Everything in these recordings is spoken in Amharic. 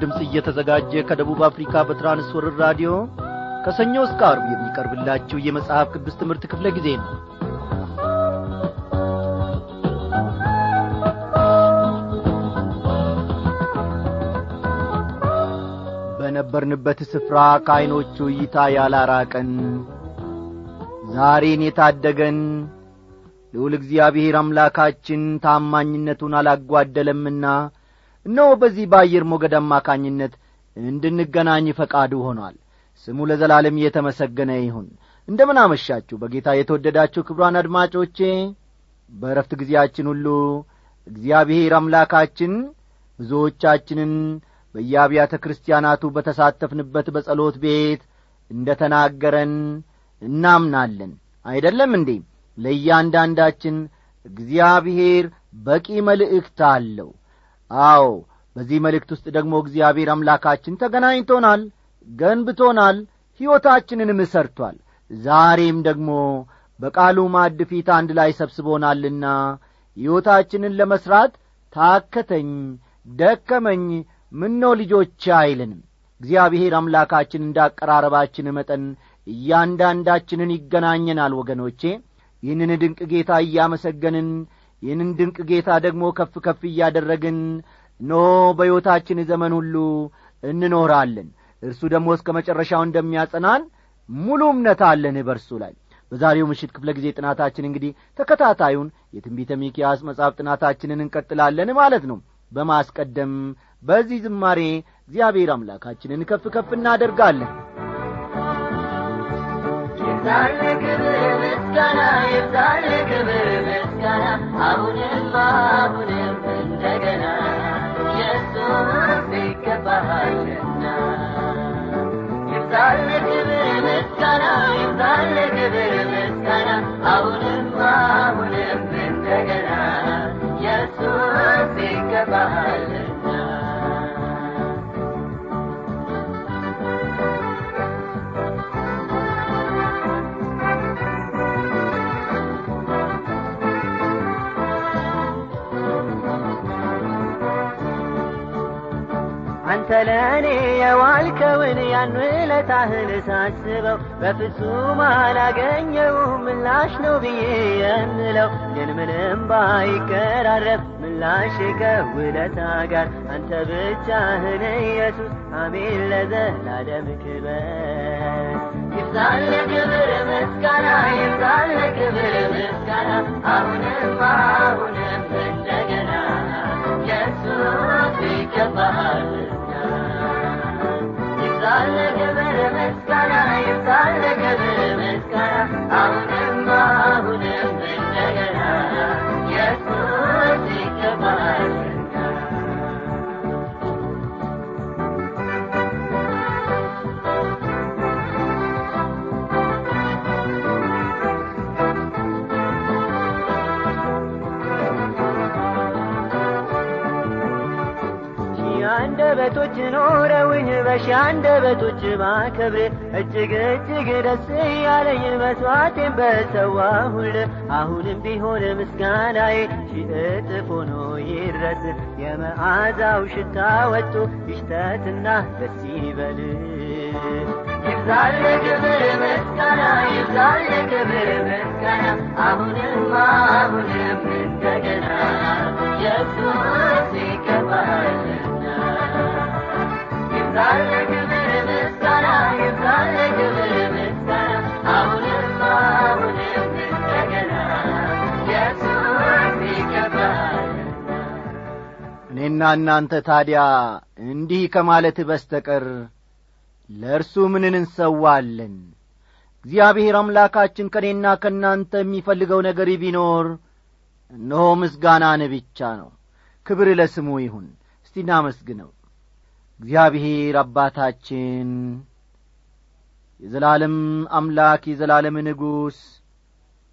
ድምፅ እየተዘጋጀ ከደቡብ አፍሪካ በትራንስወርር ራዲዮ ከሰኞ እስከ አርብ የሚቀርብላችሁ የመጽሐፍ ቅዱስ ትምህርት ክፍለ ጊዜ ነው። በነበርንበት ስፍራ ከዐይኖቹ እይታ ያላራቀን ዛሬን የታደገን ልዑል እግዚአብሔር አምላካችን ታማኝነቱን አላጓደለምና እነሆ በዚህ በአየር ሞገድ አማካኝነት እንድንገናኝ ፈቃዱ ሆኗል። ስሙ ለዘላለም እየተመሰገነ ይሁን። እንደምን አመሻችሁ። በጌታ የተወደዳችሁ ክብሯን አድማጮቼ በረፍት ጊዜያችን ሁሉ እግዚአብሔር አምላካችን ብዙዎቻችንን በየአብያተ ክርስቲያናቱ በተሳተፍንበት በጸሎት ቤት እንደ ተናገረን እናምናለን። አይደለም እንዴ? ለእያንዳንዳችን እግዚአብሔር በቂ መልእክት አለው አዎ በዚህ መልእክት ውስጥ ደግሞ እግዚአብሔር አምላካችን ተገናኝቶናል ገንብቶናል ሕይወታችንንም ሰርቷል። ዛሬም ደግሞ በቃሉ ማድ ፊት አንድ ላይ ሰብስቦናልና ሕይወታችንን ለመሥራት ታከተኝ ደከመኝ ምኖ ልጆች አይልንም። እግዚአብሔር አምላካችን እንዳቀራረባችን መጠን እያንዳንዳችንን ይገናኘናል ወገኖቼ። ይህንን ድንቅ ጌታ እያመሰገንን ይህንን ድንቅ ጌታ ደግሞ ከፍ ከፍ እያደረግን ኖ በሕይወታችን ዘመን ሁሉ እንኖራለን። እርሱ ደግሞ እስከ መጨረሻው እንደሚያጸናን ሙሉ እምነት አለን በርሱ ላይ። በዛሬው ምሽት ክፍለ ጊዜ ጥናታችን እንግዲህ ተከታታዩን የትንቢተ ሚኪያስ መጽሐፍ ጥናታችንን እንቀጥላለን ማለት ነው። በማስቀደም በዚህ ዝማሬ እግዚአብሔር አምላካችንን ከፍ ከፍ እናደርጋለን። ይብዛል ክብር ምስጋና ይብዛል ክብር አሁንም አሁንም እንደገና ኢየሱስ ይገባሃልና ይብዛል ክብር ምስጋና ይብዛል ክብር ምስጋና አሁንም አሁንም እንደገና ኢየሱስ ይገባሃልና አንተ ለእኔ የዋልከውን ያን ውለታህን ሳስበው በፍጹም አላገኘውም ምላሽ ነው ብዬ የምለው። ግን ምንም ባይቀራረብ ምላሽ ከውለታ ጋር አንተ ብቻህን ኢየሱስ አሜን ለዘላለም ክበር። ይብዛል ክብር ምስጋና ይብዛል ክብር ምስጋና። አሁንም አሁንም እንደገና ይብዛል ክብር ምስጋና ይብዛል ክብር ምስጋና አሁንም አሁንም አንደበቶች ኖረውኝ በሺ አንደበቶች ባከብር እጅግ እጅግ ደስ ያለኝ መስዋዕቴን በሰዋሁል። አሁንም ቢሆን ምስጋናዬ ሺህ እጥፍ ሆኖ ይድረስ። የመዓዛው ሽታ ወጡ ይሽተትና ደስ ይበል። ይብዛል ክብር ምስጋና ይብዛል ክብር ምስጋና አሁንም አሁንም እንደገና። ኢየሱስ ይገባልና እኔና እናንተ ታዲያ እንዲህ ከማለት በስተቀር ለእርሱ ምንን እንሰዋለን? እግዚአብሔር አምላካችን ከእኔና ከእናንተ የሚፈልገው ነገር ቢኖር እነሆ ምስጋናን ብቻ ነው። ክብር ለስሙ ይሁን። እስቲ እናመስግነው እግዚአብሔር አባታችን የዘላለም አምላክ የዘላለም ንጉሥ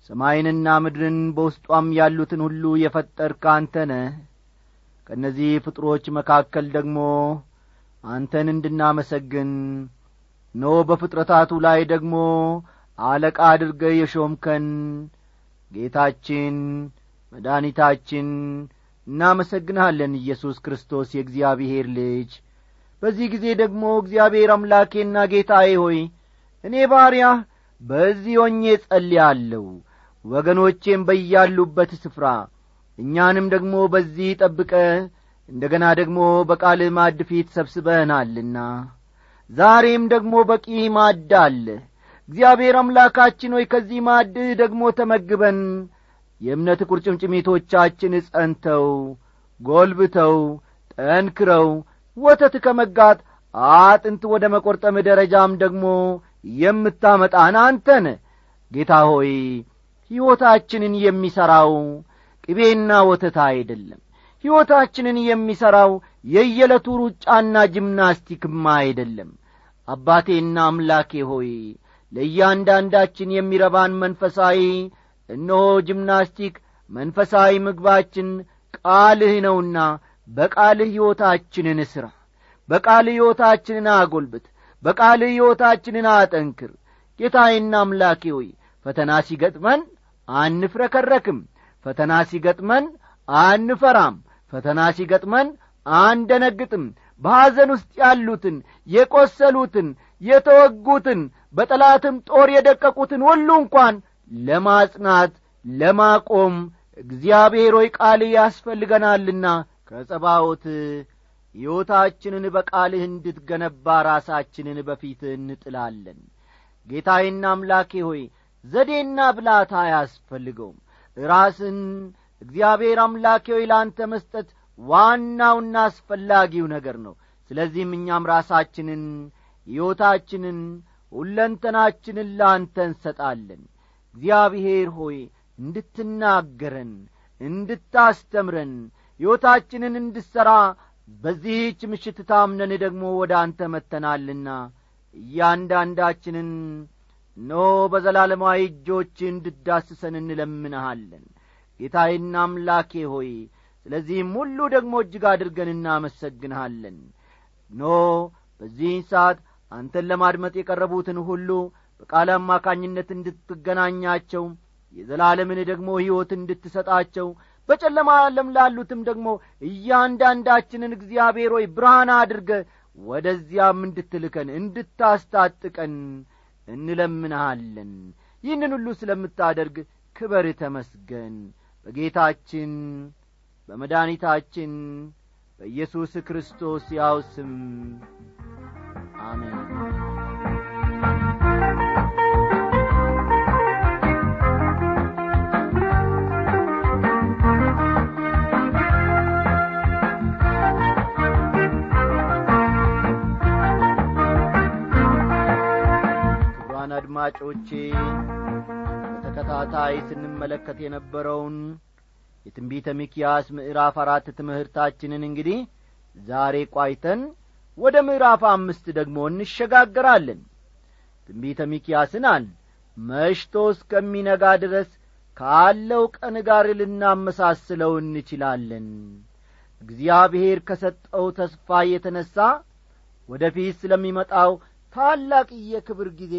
ሰማይንና ምድርን በውስጧም ያሉትን ሁሉ የፈጠርክ አንተ ነህ። ከእነዚህ ፍጥሮች መካከል ደግሞ አንተን እንድናመሰግን ኖ በፍጥረታቱ ላይ ደግሞ አለቃ አድርገ የሾምከን ጌታችን መድኃኒታችን እናመሰግንሃለን። ኢየሱስ ክርስቶስ የእግዚአብሔር ልጅ በዚህ ጊዜ ደግሞ እግዚአብሔር አምላኬና ጌታዬ ሆይ እኔ ባሪያህ በዚህ ሆኜ ጸልያለሁ ወገኖቼም በያሉበት ስፍራ እኛንም ደግሞ በዚህ ጠብቀ እንደ ገና ደግሞ በቃልህ ማድ ፊት ሰብስበህናልና ዛሬም ደግሞ በቂ ማድ አለ። እግዚአብሔር አምላካችን ሆይ ከዚህ ማድህ ደግሞ ተመግበን የእምነት ቁርጭምጭሚቶቻችን ጸንተው ጐልብተው ጠንክረው ወተት ከመጋት አጥንት ወደ መቈርጠም ደረጃም ደግሞ የምታመጣን አንተን። ጌታ ሆይ ሕይወታችንን የሚሠራው ቅቤና ወተት አይደለም። ሕይወታችንን የሚሠራው የየዕለቱ ሩጫና ጂምናስቲክማ አይደለም። አባቴና አምላኬ ሆይ ለእያንዳንዳችን የሚረባን መንፈሳዊ እነሆ ጂምናስቲክ መንፈሳዊ ምግባችን ቃልህ ነውና በቃልህ ሕይወታችንን ሥራ በቃልህ ሕይወታችንን አጐልብት በቃልህ ሕይወታችንን አጠንክር። ጌታዬና አምላኬ ሆይ ፈተና ሲገጥመን አንፍረከረክም ፈተና ሲገጥመን አንፈራም ፈተና ሲገጥመን አንደነግጥም። በሐዘን ውስጥ ያሉትን የቈሰሉትን የተወጉትን በጠላትም ጦር የደቀቁትን ሁሉ እንኳን ለማጽናት ለማቆም እግዚአብሔር ሆይ ቃል ያስፈልገናልና ከጸባዖት ሕይወታችንን በቃልህ እንድትገነባ ራሳችንን በፊት እንጥላለን። ጌታዬና አምላኬ ሆይ ዘዴና ብላታ አያስፈልገውም። ራስን እግዚአብሔር አምላኬ ሆይ ለአንተ መስጠት ዋናውና አስፈላጊው ነገር ነው። ስለዚህም እኛም ራሳችንን ሕይወታችንን ሁለንተናችንን ለአንተ እንሰጣለን። እግዚአብሔር ሆይ እንድትናገረን እንድታስተምረን ሕይወታችንን እንድሠራ በዚህች ምሽት ታምነን ደግሞ ወደ አንተ መጥተናልና እያንዳንዳችንን ኖ በዘላለማዊ እጆች እንድትዳስሰን እንለምንሃለን። ጌታዬና አምላኬ ሆይ ስለዚህም ሁሉ ደግሞ እጅግ አድርገን እናመሰግንሃለን። ኖ በዚህን ሰዓት አንተን ለማድመጥ የቀረቡትን ሁሉ በቃልህ አማካኝነት እንድትገናኛቸው የዘላለምን ደግሞ ሕይወት እንድትሰጣቸው በጨለማ ዓለም ላሉትም ደግሞ እያንዳንዳችንን እግዚአብሔር ሆይ ብርሃን አድርገ ወደዚያም እንድትልከን እንድታስታጥቀን እንለምንሃለን። ይህንን ሁሉ ስለምታደርግ ክበር ተመስገን። በጌታችን በመድኒታችን በኢየሱስ ክርስቶስ ያው ስም አሜን ክቡራን አድማጮቼ በተከታታይ ስንመለከት የነበረውን የትንቢተ ሚኪያስ ምዕራፍ አራት ትምህርታችንን እንግዲህ ዛሬ ቋይተን ወደ ምዕራፍ አምስት ደግሞ እንሸጋገራለን። ትንቢተ ሚኪያስን አል መሽቶ እስከሚነጋ ድረስ ካለው ቀን ጋር ልናመሳስለው እንችላለን። እግዚአብሔር ከሰጠው ተስፋ የተነሣ ወደ ፊት ስለሚመጣው ታላቅ የክብር ጊዜ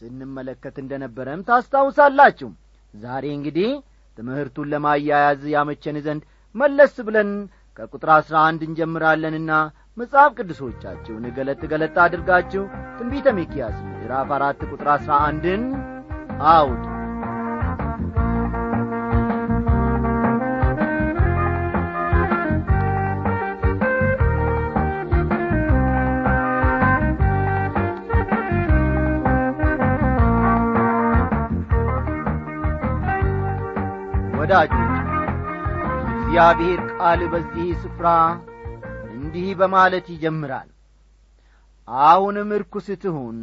ስንመለከት እንደ ነበረም ታስታውሳላችሁ። ዛሬ እንግዲህ ትምህርቱን ለማያያዝ ያመቸን ዘንድ መለስ ብለን ከቁጥር አሥራ አንድ እንጀምራለንና መጽሐፍ ቅዱሶቻችሁን ገለጥ ገለጥ አድርጋችሁ ትንቢተ ሚኪያስ ምዕራፍ አራት ቁጥር አሥራ አንድን አውጡ ወዳጆች እግዚአብሔር ቃል በዚህ ስፍራ እንዲህ በማለት ይጀምራል። አሁንም ርኩስ ትሁን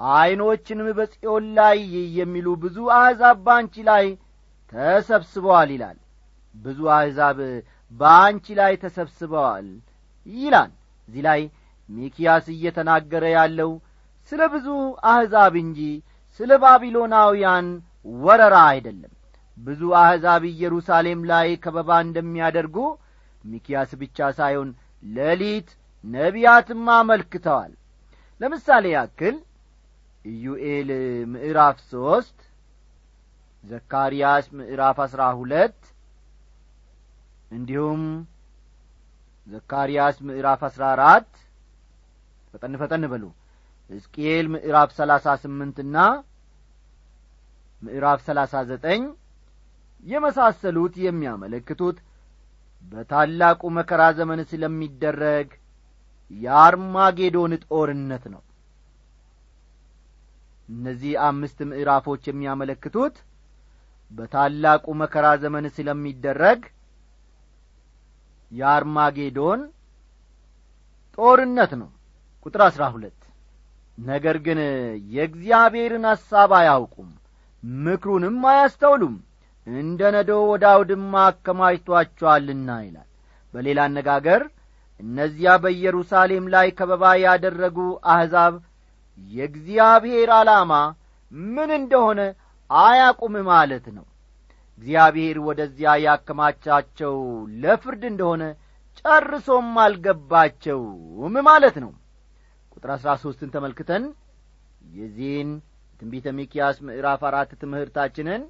ዐይኖችንም በጽዮን ላይ የሚሉ ብዙ አሕዛብ በአንቺ ላይ ተሰብስበዋል ይላል። ብዙ አሕዛብ በአንቺ ላይ ተሰብስበዋል ይላል። እዚህ ላይ ሚኪያስ እየተናገረ ያለው ስለ ብዙ አሕዛብ እንጂ ስለ ባቢሎናውያን ወረራ አይደለም ብዙ አሕዛብ ኢየሩሳሌም ላይ ከበባ እንደሚያደርጉ ሚኪያስ ብቻ ሳይሆን ሌሊት ነቢያትም አመልክተዋል። ለምሳሌ ያክል ኢዩኤል ምዕራፍ ሦስት ዘካርያስ ምዕራፍ አሥራ ሁለት እንዲሁም ዘካርያስ ምዕራፍ አሥራ አራት። ፈጠን ፈጠን በሉ። ሕዝቅኤል ምዕራፍ ሰላሳ ስምንትና ምዕራፍ ሰላሳ ዘጠኝ የመሳሰሉት የሚያመለክቱት በታላቁ መከራ ዘመን ስለሚደረግ የአርማጌዶን ጦርነት ነው። እነዚህ አምስት ምዕራፎች የሚያመለክቱት በታላቁ መከራ ዘመን ስለሚደረግ የአርማጌዶን ጦርነት ነው። ቁጥር አሥራ ሁለት ነገር ግን የእግዚአብሔርን ሐሳብ አያውቁም ምክሩንም አያስተውሉም እንደ ነዶ ወደ አውድማ አከማችቷቸዋልና ይላል። በሌላ አነጋገር እነዚያ በኢየሩሳሌም ላይ ከበባ ያደረጉ አሕዛብ የእግዚአብሔር ዓላማ ምን እንደሆነ አያቁም ማለት ነው። እግዚአብሔር ወደዚያ ያከማቻቸው ለፍርድ እንደሆነ ጨርሶም አልገባቸውም ማለት ነው። ቁጥር አሥራ ሦስትን ተመልክተን የዚህን ትንቢተ ሚኪያስ ምዕራፍ አራት ትምህርታችንን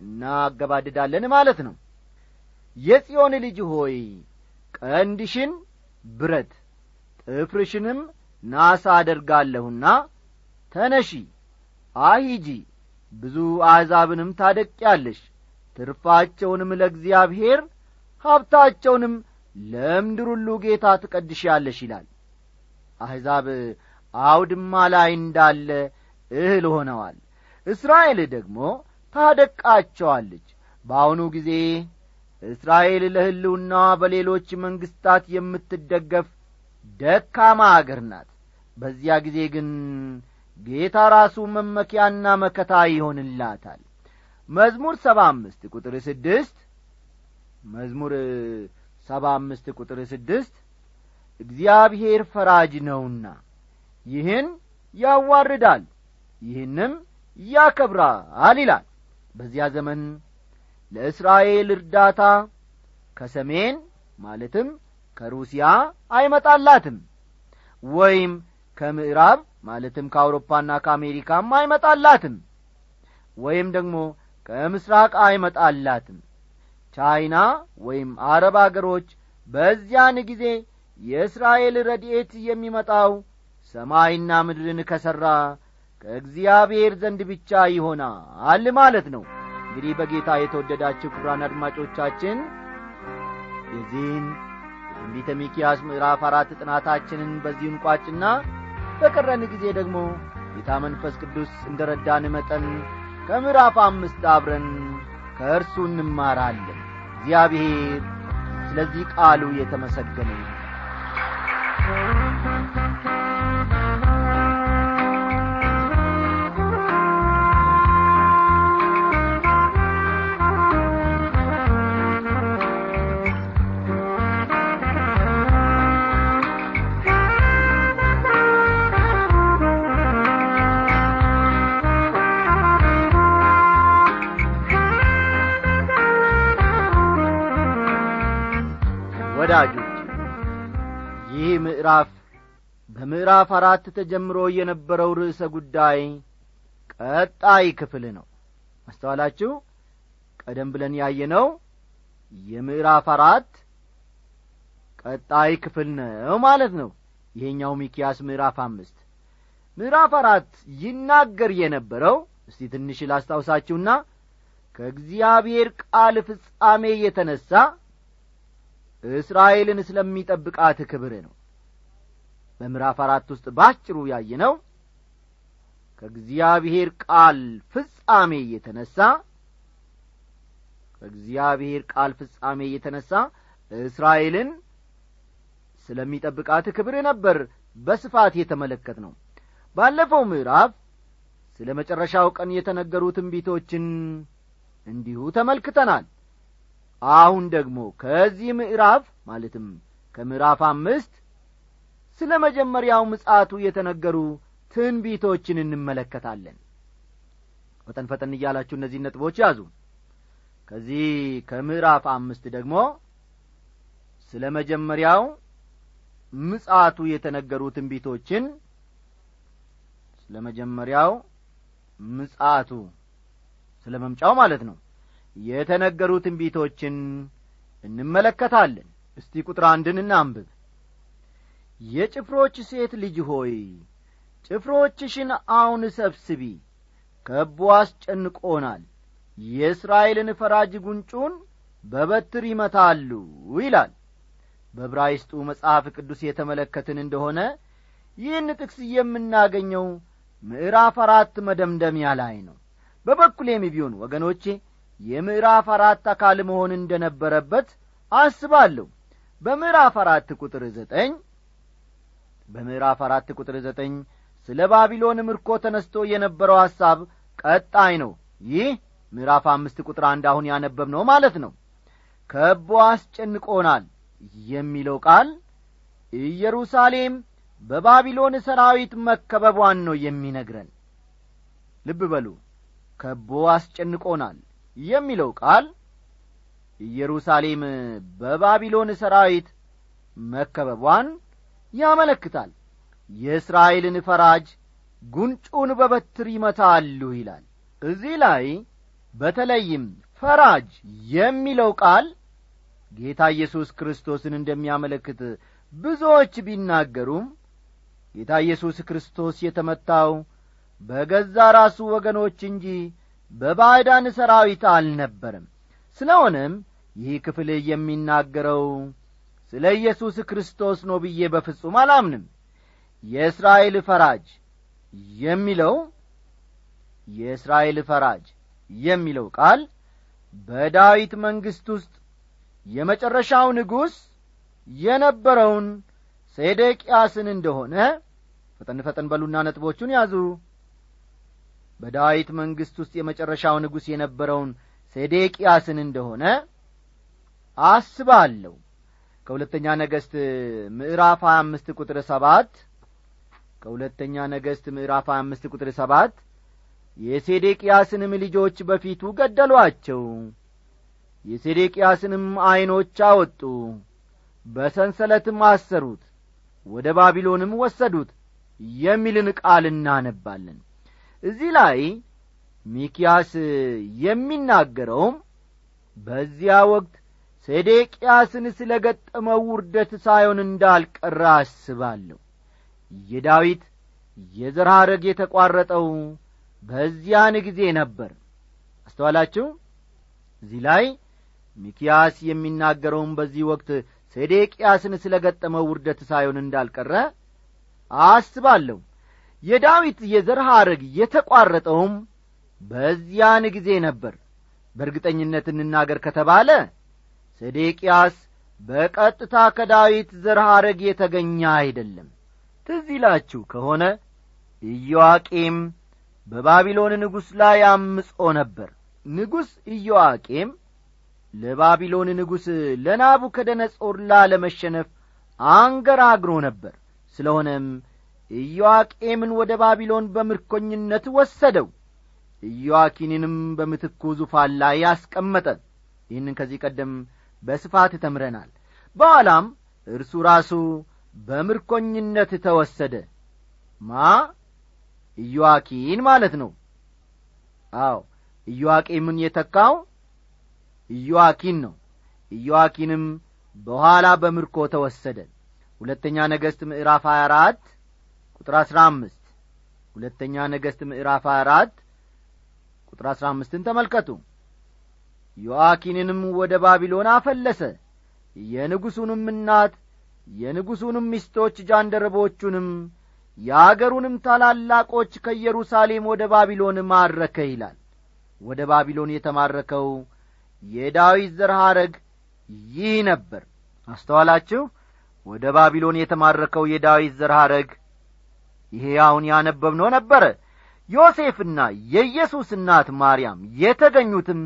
እናገባድዳለን ማለት ነው። የጽዮን ልጅ ሆይ ቀንድሽን ብረት ጥፍርሽንም ናሳ አደርጋለሁና ተነሺ አሂጂ ብዙ አሕዛብንም ታደቅያለሽ ትርፋቸውንም ለእግዚአብሔር ሀብታቸውንም ለምድር ሁሉ ጌታ ትቀድሻለሽ ይላል። አሕዛብ አውድማ ላይ እንዳለ እህል ሆነዋል። እስራኤል ደግሞ ታደቃቸዋለች። በአሁኑ ጊዜ እስራኤል ለሕልውናዋ በሌሎች መንግሥታት የምትደገፍ ደካማ አገር ናት። በዚያ ጊዜ ግን ጌታ ራሱ መመኪያና መከታ ይሆንላታል። መዝሙር ሰባ አምስት ቁጥር ስድስት መዝሙር ሰባ አምስት ቁጥር ስድስት እግዚአብሔር ፈራጅ ነውና ይህን ያዋርዳል ይህንም ያከብራል ይላል በዚያ ዘመን ለእስራኤል እርዳታ ከሰሜን ማለትም ከሩሲያ አይመጣላትም ወይም ከምዕራብ ማለትም ከአውሮፓና ከአሜሪካም አይመጣላትም ወይም ደግሞ ከምስራቅ አይመጣላትም። ቻይና ወይም አረብ አገሮች በዚያን ጊዜ የእስራኤል ረድኤት የሚመጣው ሰማይና ምድርን ከሠራ ከእግዚአብሔር ዘንድ ብቻ ይሆናል ማለት ነው። እንግዲህ በጌታ የተወደዳችሁ ክብራን አድማጮቻችን የዚህን የትንቢተ ሚኪያስ ምዕራፍ አራት ጥናታችንን በዚሁ እንቋጭና በቀረን ጊዜ ደግሞ ጌታ መንፈስ ቅዱስ እንደ ረዳን መጠን ከምዕራፍ አምስት አብረን ከእርሱ እንማራለን። እግዚአብሔር ስለዚህ ቃሉ የተመሰገነ ምዕራፍ በምዕራፍ አራት ተጀምሮ የነበረው ርዕሰ ጉዳይ ቀጣይ ክፍል ነው። አስተዋላችሁ? ቀደም ብለን ያየነው የምዕራፍ አራት ቀጣይ ክፍል ነው ማለት ነው። ይሄኛው ሚኪያስ ምዕራፍ አምስት ምዕራፍ አራት ይናገር የነበረው እስቲ ትንሽ ላስታውሳችሁና ከእግዚአብሔር ቃል ፍጻሜ የተነሣ እስራኤልን ስለሚጠብቃት ክብር ነው በምዕራፍ አራት ውስጥ ባጭሩ ያየነው ከእግዚአብሔር ቃል ፍጻሜ የተነሣ ከእግዚአብሔር ቃል ፍጻሜ የተነሣ እስራኤልን ስለሚጠብቃት ክብር ነበር በስፋት የተመለከት ነው ባለፈው ምዕራፍ ስለ መጨረሻው ቀን የተነገሩ ትንቢቶችን እንዲሁ ተመልክተናል። አሁን ደግሞ ከዚህ ምዕራፍ ማለትም ከምዕራፍ አምስት ስለ መጀመሪያው ምጻቱ የተነገሩ ትንቢቶችን እንመለከታለን። ፈጠን ፈጠን እያላችሁ እነዚህ ነጥቦች ያዙ። ከዚህ ከምዕራፍ አምስት ደግሞ ስለ መጀመሪያው ምጻቱ የተነገሩ ትንቢቶችን ስለ መጀመሪያው ምጻቱ ስለ መምጫው ማለት ነው የተነገሩ ትንቢቶችን እንመለከታለን። እስቲ ቁጥር አንድን እናንብብ የጭፍሮች ሴት ልጅ ሆይ ጭፍሮችሽን አሁን ሰብስቢ። ከቦ አስጨንቆናል የእስራኤልን ፈራጅ ጉንጩን በበትር ይመታሉ ይላል። በብራይስጡ መጽሐፍ ቅዱስ የተመለከትን እንደሆነ ይህን ጥቅስ የምናገኘው ምዕራፍ አራት መደምደሚያ ላይ ነው። በበኩሌም ቢሆን ወገኖቼ የምዕራፍ አራት አካል መሆን እንደ ነበረበት አስባለሁ። በምዕራፍ አራት ቁጥር ዘጠኝ በምዕራፍ አራት ቁጥር ዘጠኝ ስለ ባቢሎን ምርኮ ተነስቶ የነበረው ሐሳብ ቀጣይ ነው። ይህ ምዕራፍ አምስት ቁጥር አንድ አሁን ያነበብ ነው ማለት ነው። ከቦ አስጨንቆናል የሚለው ቃል ኢየሩሳሌም በባቢሎን ሰራዊት መከበቧን ነው የሚነግረን። ልብ በሉ ከቦ አስጨንቆናል የሚለው ቃል ኢየሩሳሌም በባቢሎን ሰራዊት መከበቧን ያመለክታል። የእስራኤልን ፈራጅ ጉንጩን በበትር ይመታሉ ይላል። እዚህ ላይ በተለይም ፈራጅ የሚለው ቃል ጌታ ኢየሱስ ክርስቶስን እንደሚያመለክት ብዙዎች ቢናገሩም ጌታ ኢየሱስ ክርስቶስ የተመታው በገዛ ራሱ ወገኖች እንጂ በባዕዳን ሰራዊት አልነበረም። ስለሆነም ይህ ክፍል የሚናገረው ስለ ኢየሱስ ክርስቶስ ነው ብዬ በፍጹም አላምንም። የእስራኤል ፈራጅ የሚለው የእስራኤል ፈራጅ የሚለው ቃል በዳዊት መንግሥት ውስጥ የመጨረሻው ንጉሥ የነበረውን ሴዴቅያስን እንደሆነ ፈጠን ፈጠን በሉና ነጥቦቹን ያዙ። በዳዊት መንግሥት ውስጥ የመጨረሻው ንጉሥ የነበረውን ሴዴቅያስን እንደሆነ አስባለሁ ከሁለተኛ ነገሥት ምዕራፍ ሀያ አምስት ቁጥር ሰባት ከሁለተኛ ነገሥት ምዕራፍ ሀያ አምስት ቁጥር ሰባት የሴዴቅያስንም ልጆች በፊቱ ገደሏቸው። የሴዴቅያስንም ዐይኖች አወጡ በሰንሰለትም አሰሩት ወደ ባቢሎንም ወሰዱት የሚልን ቃል እናነባለን። እዚህ ላይ ሚኪያስ የሚናገረውም በዚያ ወቅት ሴዴቅያስን ስለ ገጠመው ውርደት ሳይሆን እንዳልቀረ አስባለሁ። የዳዊት የዘር ሐረግ የተቋረጠው በዚያን ጊዜ ነበር። አስተዋላችሁ? እዚህ ላይ ሚኪያስ የሚናገረውም በዚህ ወቅት ሴዴቅያስን ስለ ገጠመው ውርደት ሳይሆን እንዳልቀረ አስባለሁ። የዳዊት የዘር ሐረግ የተቋረጠውም በዚያን ጊዜ ነበር። በእርግጠኝነት እንናገር ከተባለ ሴዴቅያስ በቀጥታ ከዳዊት ዘር ሐረግ የተገኘ አይደለም። ትዝ ይላችሁ ከሆነ ኢዮአቄም በባቢሎን ንጉሥ ላይ አምጾ ነበር። ንጉሥ ኢዮአቄም ለባቢሎን ንጉሥ ለናቡከደነጾር ላለመሸነፍ አንገራግሮ ነበር። ስለሆነም ኢዮአቄምን ወደ ባቢሎን በምርኮኝነት ወሰደው። ኢዮአኪንንም በምትኩ ዙፋን ላይ ያስቀመጠ ይህንን ከዚህ ቀደም በስፋት ተምረናል። በኋላም እርሱ ራሱ በምርኮኝነት ተወሰደ። ማ? ኢዮአኪን ማለት ነው። አዎ ኢዮአቄምን የተካው ኢዮአኪን ነው። ኢዮአኪንም በኋላ በምርኮ ተወሰደ። ሁለተኛ ነገሥት ምዕራፍ 24 ቁጥር 15 ሁለተኛ ነገሥት ምዕራፍ 24 ቁጥር 15ን ተመልከቱ ዮአኪንንም ወደ ባቢሎን አፈለሰ። የንጉሡንም እናት የንጉሡንም ሚስቶች ጃንደረቦቹንም የአገሩንም ታላላቆች ከኢየሩሳሌም ወደ ባቢሎን ማረከ ይላል። ወደ ባቢሎን የተማረከው የዳዊት ዘር ሐረግ ይህ ነበር። አስተዋላችሁ? ወደ ባቢሎን የተማረከው የዳዊት ዘር ሐረግ ይሄ አሁን ያነበብነው ነበረ። ዮሴፍና የኢየሱስ እናት ማርያም የተገኙትም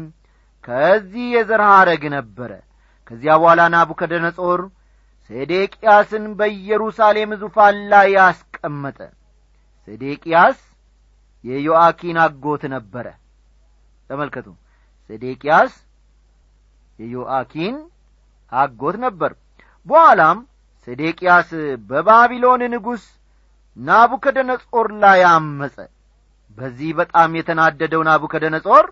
ከዚህ የዘር ሐረግ ነበረ። ከዚያ በኋላ ናቡከደነጾር ሴዴቅያስን በኢየሩሳሌም ዙፋን ላይ ያስቀመጠ ሴዴቅያስ የዮአኪን አጎት ነበረ። ተመልከቱ ሴዴቅያስ የዮአኪን አጎት ነበር። በኋላም ሴዴቅያስ በባቢሎን ንጉሥ ናቡከደነጾር ላይ አመፀ። በዚህ በጣም የተናደደው ናቡከደነጾር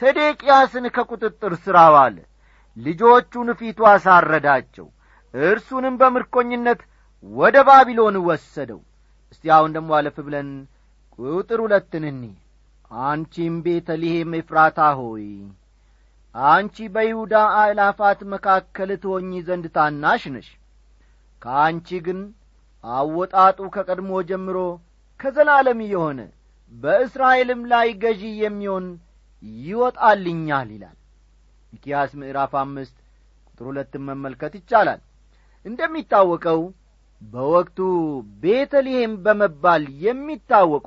ሴዴቅያስን ከቁጥጥር ሥር አዋለ። ልጆቹን ፊቱ አሳረዳቸው። እርሱንም በምርኮኝነት ወደ ባቢሎን ወሰደው። እስቲ አሁን ደግሞ አለፍ ብለን ቁጥር ሁለትን እኒ አንቺም ቤተልሔም ኤፍራታ ሆይ አንቺ በይሁዳ አእላፋት መካከል ትሆኚ ዘንድ ታናሽ ነሽ። ከአንቺ ግን አወጣጡ ከቀድሞ ጀምሮ ከዘላለም የሆነ በእስራኤልም ላይ ገዢ የሚሆን ይወጣልኛል ይላል። ሚኪያስ ምዕራፍ አምስት ቁጥር ሁለትን መመልከት ይቻላል። እንደሚታወቀው በወቅቱ ቤተልሔም በመባል የሚታወቁ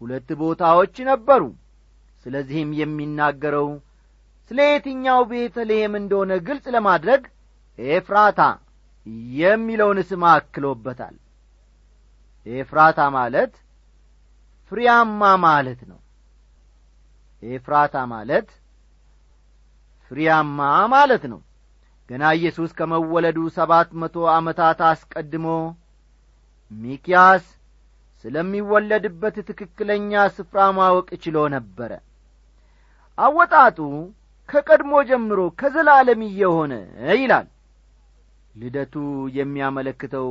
ሁለት ቦታዎች ነበሩ። ስለዚህም የሚናገረው ስለ የትኛው ቤተልሔም እንደሆነ ግልጽ ለማድረግ ኤፍራታ የሚለውን ስም አክሎበታል። ኤፍራታ ማለት ፍሬያማ ማለት ነው ኤፍራታ ማለት ፍሬያማ ማለት ነው። ገና ኢየሱስ ከመወለዱ ሰባት መቶ ዓመታት አስቀድሞ ሚኪያስ ስለሚወለድበት ትክክለኛ ስፍራ ማወቅ ችሎ ነበረ። አወጣጡ ከቀድሞ ጀምሮ ከዘላለም እየሆነ ይላል። ልደቱ የሚያመለክተው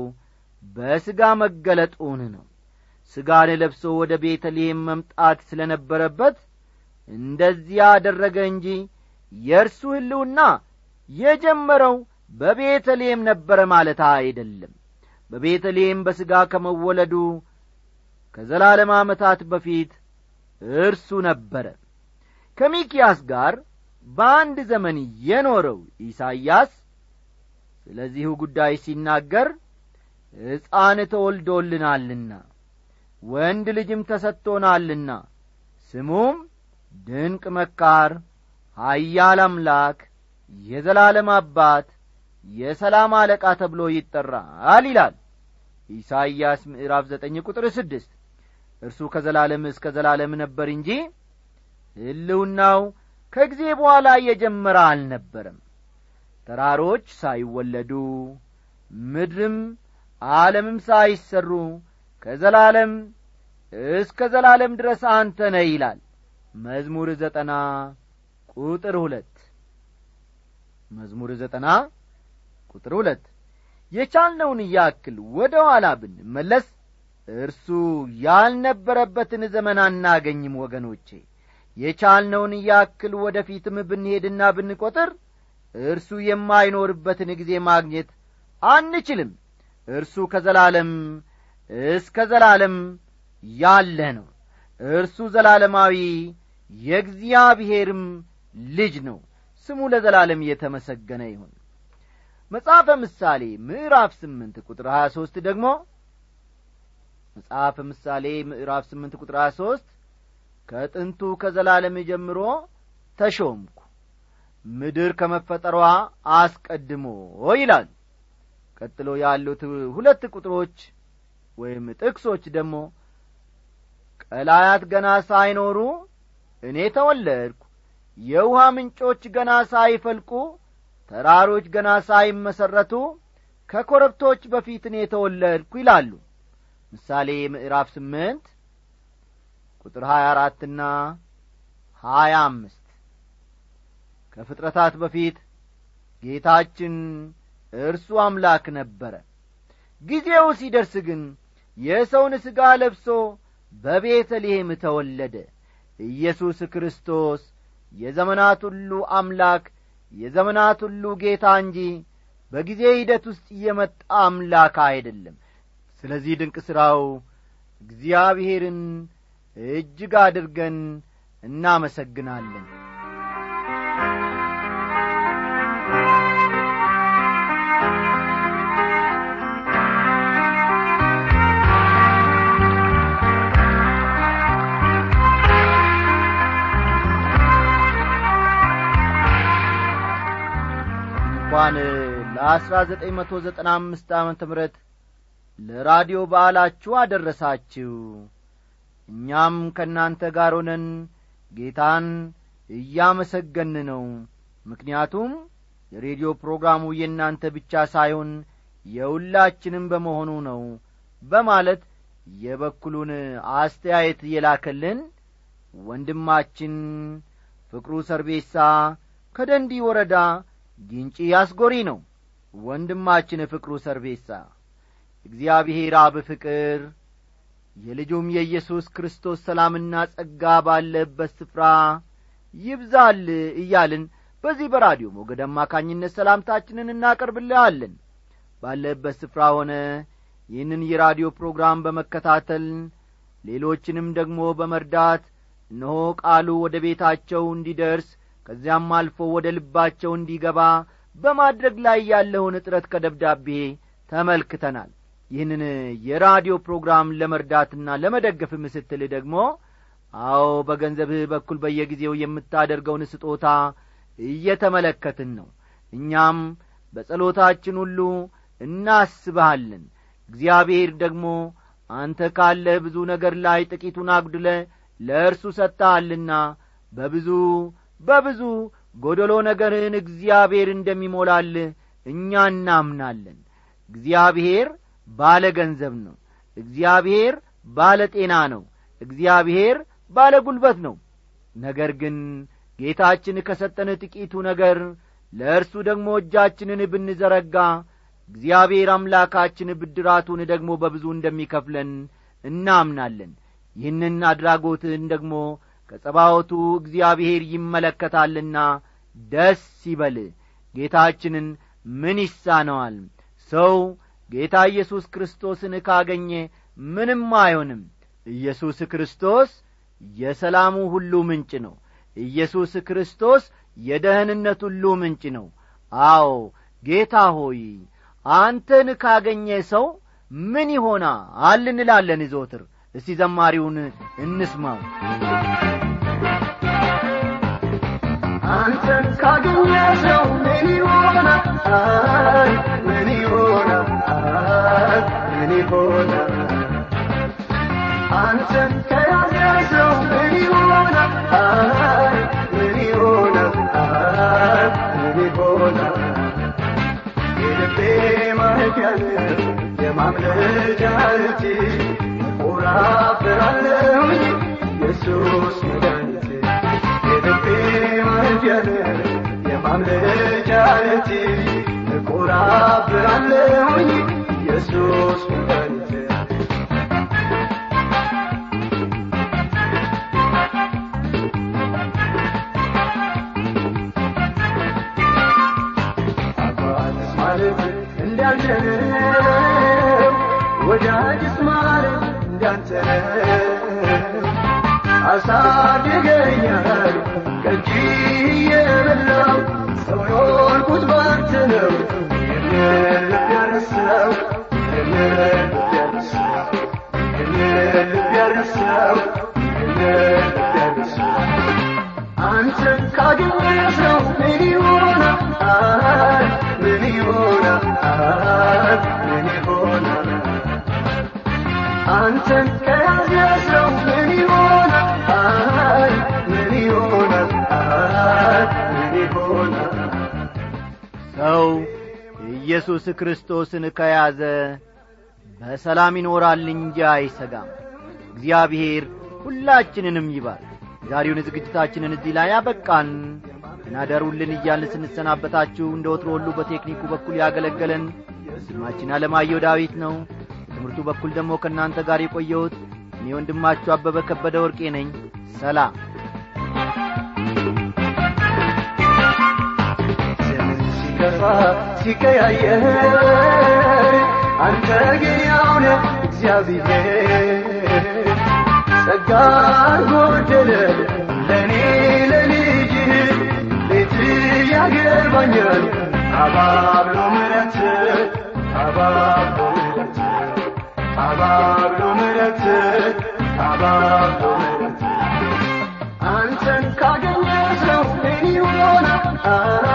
በሥጋ መገለጡን ነው። ሥጋን ለብሶ ወደ ቤተልሔም መምጣት ስለ ነበረበት እንደዚያ አደረገ እንጂ የእርሱ ሕልውና የጀመረው በቤተልሔም ነበረ ማለት አይደለም። በቤተልሔም በሥጋ ከመወለዱ ከዘላለም ዓመታት በፊት እርሱ ነበረ። ከሚኪያስ ጋር በአንድ ዘመን የኖረው ኢሳይያስ ስለዚሁ ጉዳይ ሲናገር ሕፃን ተወልዶልናልና ወንድ ልጅም ተሰጥቶናልና ስሙም ድንቅ መካር ኀያል አምላክ የዘላለም አባት የሰላም አለቃ ተብሎ ይጠራል ይላል ኢሳይያስ ምዕራፍ ዘጠኝ ቁጥር ስድስት። እርሱ ከዘላለም እስከ ዘላለም ነበር እንጂ ሕልውናው ከጊዜ በኋላ እየጀመረ አልነበረም። ተራሮች ሳይወለዱ ምድርም ዓለምም ሳይሰሩ ከዘላለም እስከ ዘላለም ድረስ አንተ ነ ይላል መዝሙር ዘጠና ቁጥር ሁለት። መዝሙር ዘጠና ቁጥር ሁለት። የቻልነውን ያክል ወደ ኋላ ብንመለስ እርሱ ያልነበረበትን ዘመን አናገኝም ወገኖቼ። የቻልነውን ያክል ወደ ፊትም ብንሄድና ብንቈጥር እርሱ የማይኖርበትን ጊዜ ማግኘት አንችልም። እርሱ ከዘላለም እስከ ዘላለም ያለ ነው እርሱ ዘላለማዊ የእግዚአብሔርም ልጅ ነው። ስሙ ለዘላለም የተመሰገነ ይሁን። መጽሐፈ ምሳሌ ምዕራፍ ስምንት ቁጥር ሀያ ሦስት ደግሞ መጽሐፈ ምሳሌ ምዕራፍ ስምንት ቁጥር ሀያ ሦስት ከጥንቱ ከዘላለም ጀምሮ ተሾምኩ ምድር ከመፈጠሯ አስቀድሞ ይላል። ቀጥሎ ያሉት ሁለት ቁጥሮች ወይም ጥቅሶች ደግሞ ቀላያት ገና ሳይኖሩ እኔ ተወለድኩ። የውሃ ምንጮች ገና ሳይፈልቁ ተራሮች ገና ሳይመሠረቱ ከኰረብቶች በፊት እኔ ተወለድኩ ይላሉ። ምሳሌ ምዕራፍ ስምንት ቁጥር ሀያ አራትና ሀያ አምስት ከፍጥረታት በፊት ጌታችን እርሱ አምላክ ነበረ። ጊዜው ሲደርስ ግን የሰውን ሥጋ ለብሶ በቤተልሔም ተወለደ። ኢየሱስ ክርስቶስ የዘመናት ሁሉ አምላክ የዘመናት ሁሉ ጌታ እንጂ በጊዜ ሂደት ውስጥ የመጣ አምላክ አይደለም። ስለዚህ ድንቅ ሥራው እግዚአብሔርን እጅግ አድርገን እናመሰግናለን በ1995 ዓ ም ለራዲዮ በዓላችሁ አደረሳችሁ። እኛም ከእናንተ ጋር ሆነን ጌታን እያመሰገን ነው። ምክንያቱም የሬዲዮ ፕሮግራሙ የእናንተ ብቻ ሳይሆን የሁላችንም በመሆኑ ነው በማለት የበኩሉን አስተያየት የላከልን ወንድማችን ፍቅሩ ሰርቤሳ ከደንዲ ወረዳ ጊንጪ አስጐሪ ነው። ወንድማችን ፍቅሩ ሰርቤሳ እግዚአብሔር አብ ፍቅር የልጁም የኢየሱስ ክርስቶስ ሰላምና ጸጋ ባለበት ስፍራ ይብዛል እያልን በዚህ በራዲዮ ሞገድ አማካኝነት ሰላምታችንን እናቀርብልሃለን። ባለበት ስፍራ ሆነ ይህንን የራዲዮ ፕሮግራም በመከታተል ሌሎችንም ደግሞ በመርዳት እነሆ ቃሉ ወደ ቤታቸው እንዲደርስ ከዚያም አልፎ ወደ ልባቸው እንዲገባ በማድረግ ላይ ያለውን እጥረት ከደብዳቤ ተመልክተናል። ይህንን የራዲዮ ፕሮግራም ለመርዳትና ለመደገፍ ስትል ደግሞ አዎ በገንዘብህ በኩል በየጊዜው የምታደርገውን ስጦታ እየተመለከትን ነው። እኛም በጸሎታችን ሁሉ እናስብሃለን። እግዚአብሔር ደግሞ አንተ ካለህ ብዙ ነገር ላይ ጥቂቱን አጉድለ ለእርሱ ሰጥተሃልና በብዙ በብዙ ጐደሎ ነገርህን እግዚአብሔር እንደሚሞላልህ እኛ እናምናለን። እግዚአብሔር ባለ ገንዘብ ነው። እግዚአብሔር ባለ ጤና ነው። እግዚአብሔር ባለ ጉልበት ነው። ነገር ግን ጌታችን ከሰጠን ጥቂቱ ነገር ለእርሱ ደግሞ እጃችንን ብንዘረጋ እግዚአብሔር አምላካችን ብድራቱን ደግሞ በብዙ እንደሚከፍለን እናምናለን። ይህንን አድራጎትህን ደግሞ ከጸባወቱ እግዚአብሔር ይመለከታልና ደስ ይበል። ጌታችንን ምን ይሳነዋል? ሰው ጌታ ኢየሱስ ክርስቶስን ካገኘ ምንም አይሆንም። ኢየሱስ ክርስቶስ የሰላሙ ሁሉ ምንጭ ነው። ኢየሱስ ክርስቶስ የደህንነት ሁሉ ምንጭ ነው። አዎ ጌታ ሆይ አንተን ካገኘ ሰው ምን ይሆናል እንላለን? ዞትር እስቲ ዘማሪውን እንስማው አንተን ካገኘ ሰው ምን ይሆናል? ምን ይሆናል? ምን ይሆናል? አንተን ምን ይሆናል? ምን ይሆናል? ምን ይሆናል? የልቤ ማረፊያ የማምለጫ እጅ እኮራብራለሁኝ ኢየሱስ ማረፊያ የማምለጫ እጅ እኮራብራለሁኝ። ኢየሱስ ኢየሱስ ክርስቶስን ከያዘ በሰላም ይኖራል እንጂ አይሰጋም። እግዚአብሔር ሁላችንንም ይባል ዛሬውን ዝግጅታችንን እዚህ ላይ ያበቃን እናደሩልን እያልን ስንሰናበታችሁ እንደ ወትሮ ሁሉ በቴክኒኩ በኩል ያገለገለን ወንድማችን አለማየሁ ዳዊት ነው። በትምህርቱ በኩል ደግሞ ከእናንተ ጋር የቆየሁት እኔ ወንድማችሁ አበበ ከበደ ወርቄ ነኝ። ሰላም ሲከፋ ሲቀያየር አንተ ግን ያውነ እግዚአብሔር ጸጋ ጎደለ ለእኔ ለልጅ ቤት ያገባኛል አባብሎ ምረት አባብሎ ምረት አባብሎ ምረት አባብሎ ምረት አንተን ካገኘ ሰው ምን ይሆናል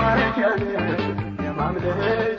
ማረፊያ የማምለክ